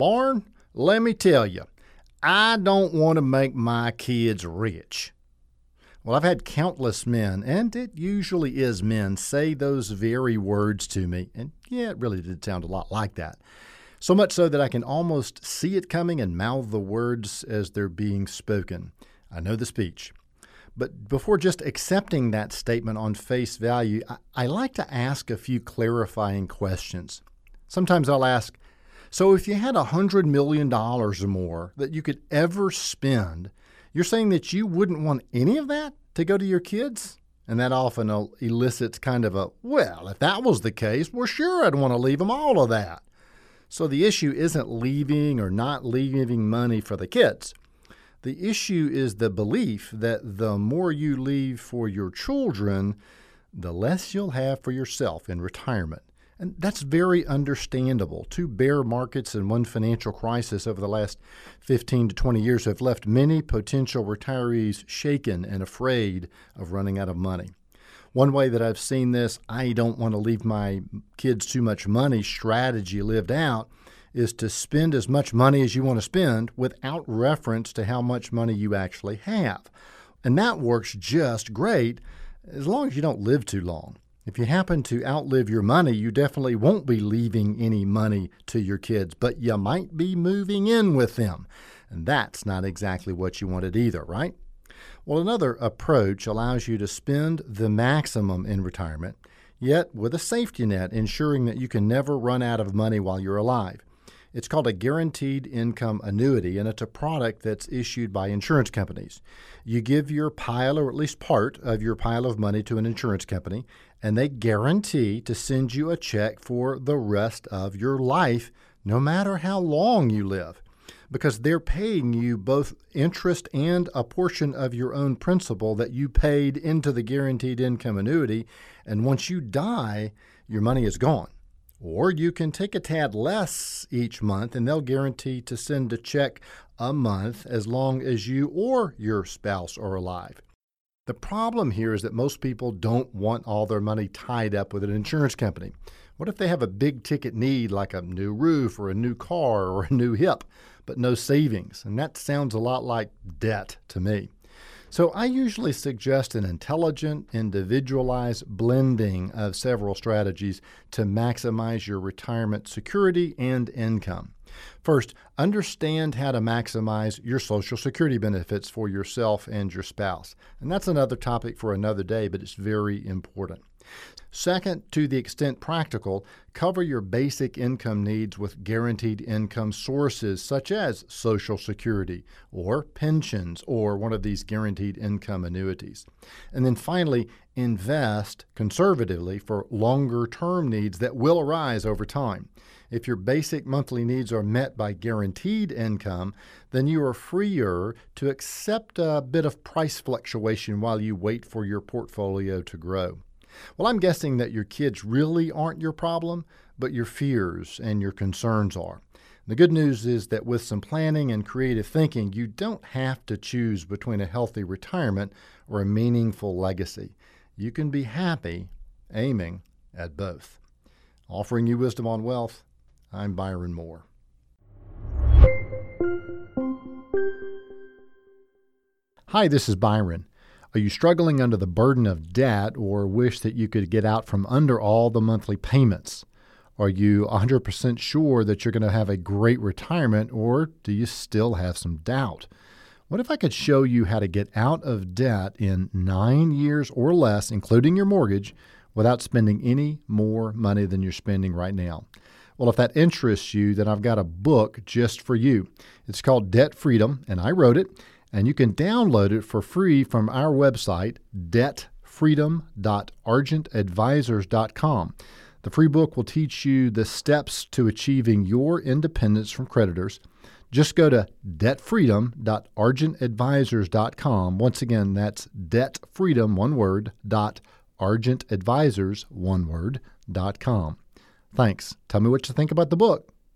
barn, let me tell you, I don't want to make my kids rich. Well, I've had countless men, and it usually is men, say those very words to me. And yeah, it really did sound a lot like that. So much so that I can almost see it coming and mouth the words as they're being spoken. I know the speech. But before just accepting that statement on face value, I, I like to ask a few clarifying questions. Sometimes I'll ask, so if you had a $100 million or more that you could ever spend, you're saying that you wouldn't want any of that to go to your kids? And that often uh, elicits kind of a, well, if that was the case, well, sure, I'd want to leave them all of that. So the issue isn't leaving or not leaving money for the kids. The issue is the belief that the more you leave for your children, the less you'll have for yourself in retirement. And that's very understandable. Two bear markets and one financial crisis over the last 15 to 20 years have left many potential retirees shaken and afraid of running out of money. One way that I've seen this, I don't want to leave my kids too much money strategy lived out is to spend as much money as you want to spend without reference to how much money you actually have. And that works just great as long as you don't live too long. If you happen to outlive your money, you definitely won't be leaving any money to your kids, but you might be moving in with them. And that's not exactly what you wanted either, right? Well, another approach allows you to spend the maximum in retirement, yet with a safety net ensuring that you can never run out of money while you're alive. It's called a guaranteed income annuity, and it's a product that's issued by insurance companies. You give your pile, or at least part of your pile of money, to an insurance company, and they guarantee to send you a check for the rest of your life, no matter how long you live. Because they're paying you both interest and a portion of your own principal that you paid into the guaranteed income annuity. And once you die, your money is gone. Or you can take a tad less each month and they'll guarantee to send a check a month as long as you or your spouse are alive. The problem here is that most people don't want all their money tied up with an insurance company. What if they have a big ticket need like a new roof or a new car or a new hip, but no savings? And that sounds a lot like debt to me. So I usually suggest an intelligent, individualized blending of several strategies to maximize your retirement security and income. First, understand how to maximize your Social Security benefits for yourself and your spouse. And that's another topic for another day, but it's very important. Second, to the extent practical, cover your basic income needs with guaranteed income sources such as Social Security or pensions or one of these guaranteed income annuities. And then finally, invest conservatively for longer term needs that will arise over time. If your basic monthly needs are met by guaranteed income, then you are freer to accept a bit of price fluctuation while you wait for your portfolio to grow. Well, I'm guessing that your kids really aren't your problem, but your fears and your concerns are. The good news is that with some planning and creative thinking, you don't have to choose between a healthy retirement or a meaningful legacy. You can be happy aiming at both. Offering you wisdom on wealth, I'm Byron Moore. Hi, this is Byron. Are you struggling under the burden of debt or wish that you could get out from under all the monthly payments? Are you 100% sure that you're going to have a great retirement or do you still have some doubt? What if I could show you how to get out of debt in nine years or less, including your mortgage, without spending any more money than you're spending right now? Well, if that interests you, then I've got a book just for you. It's called Debt Freedom, and I wrote it and you can download it for free from our website, debtfreedom.argentadvisors.com. The free book will teach you the steps to achieving your independence from creditors. Just go to debtfreedom.argentadvisors.com. Once again, that's debtfreedom, one word, dot argentadvisors, one word, dot com. Thanks. Tell me what you think about the book.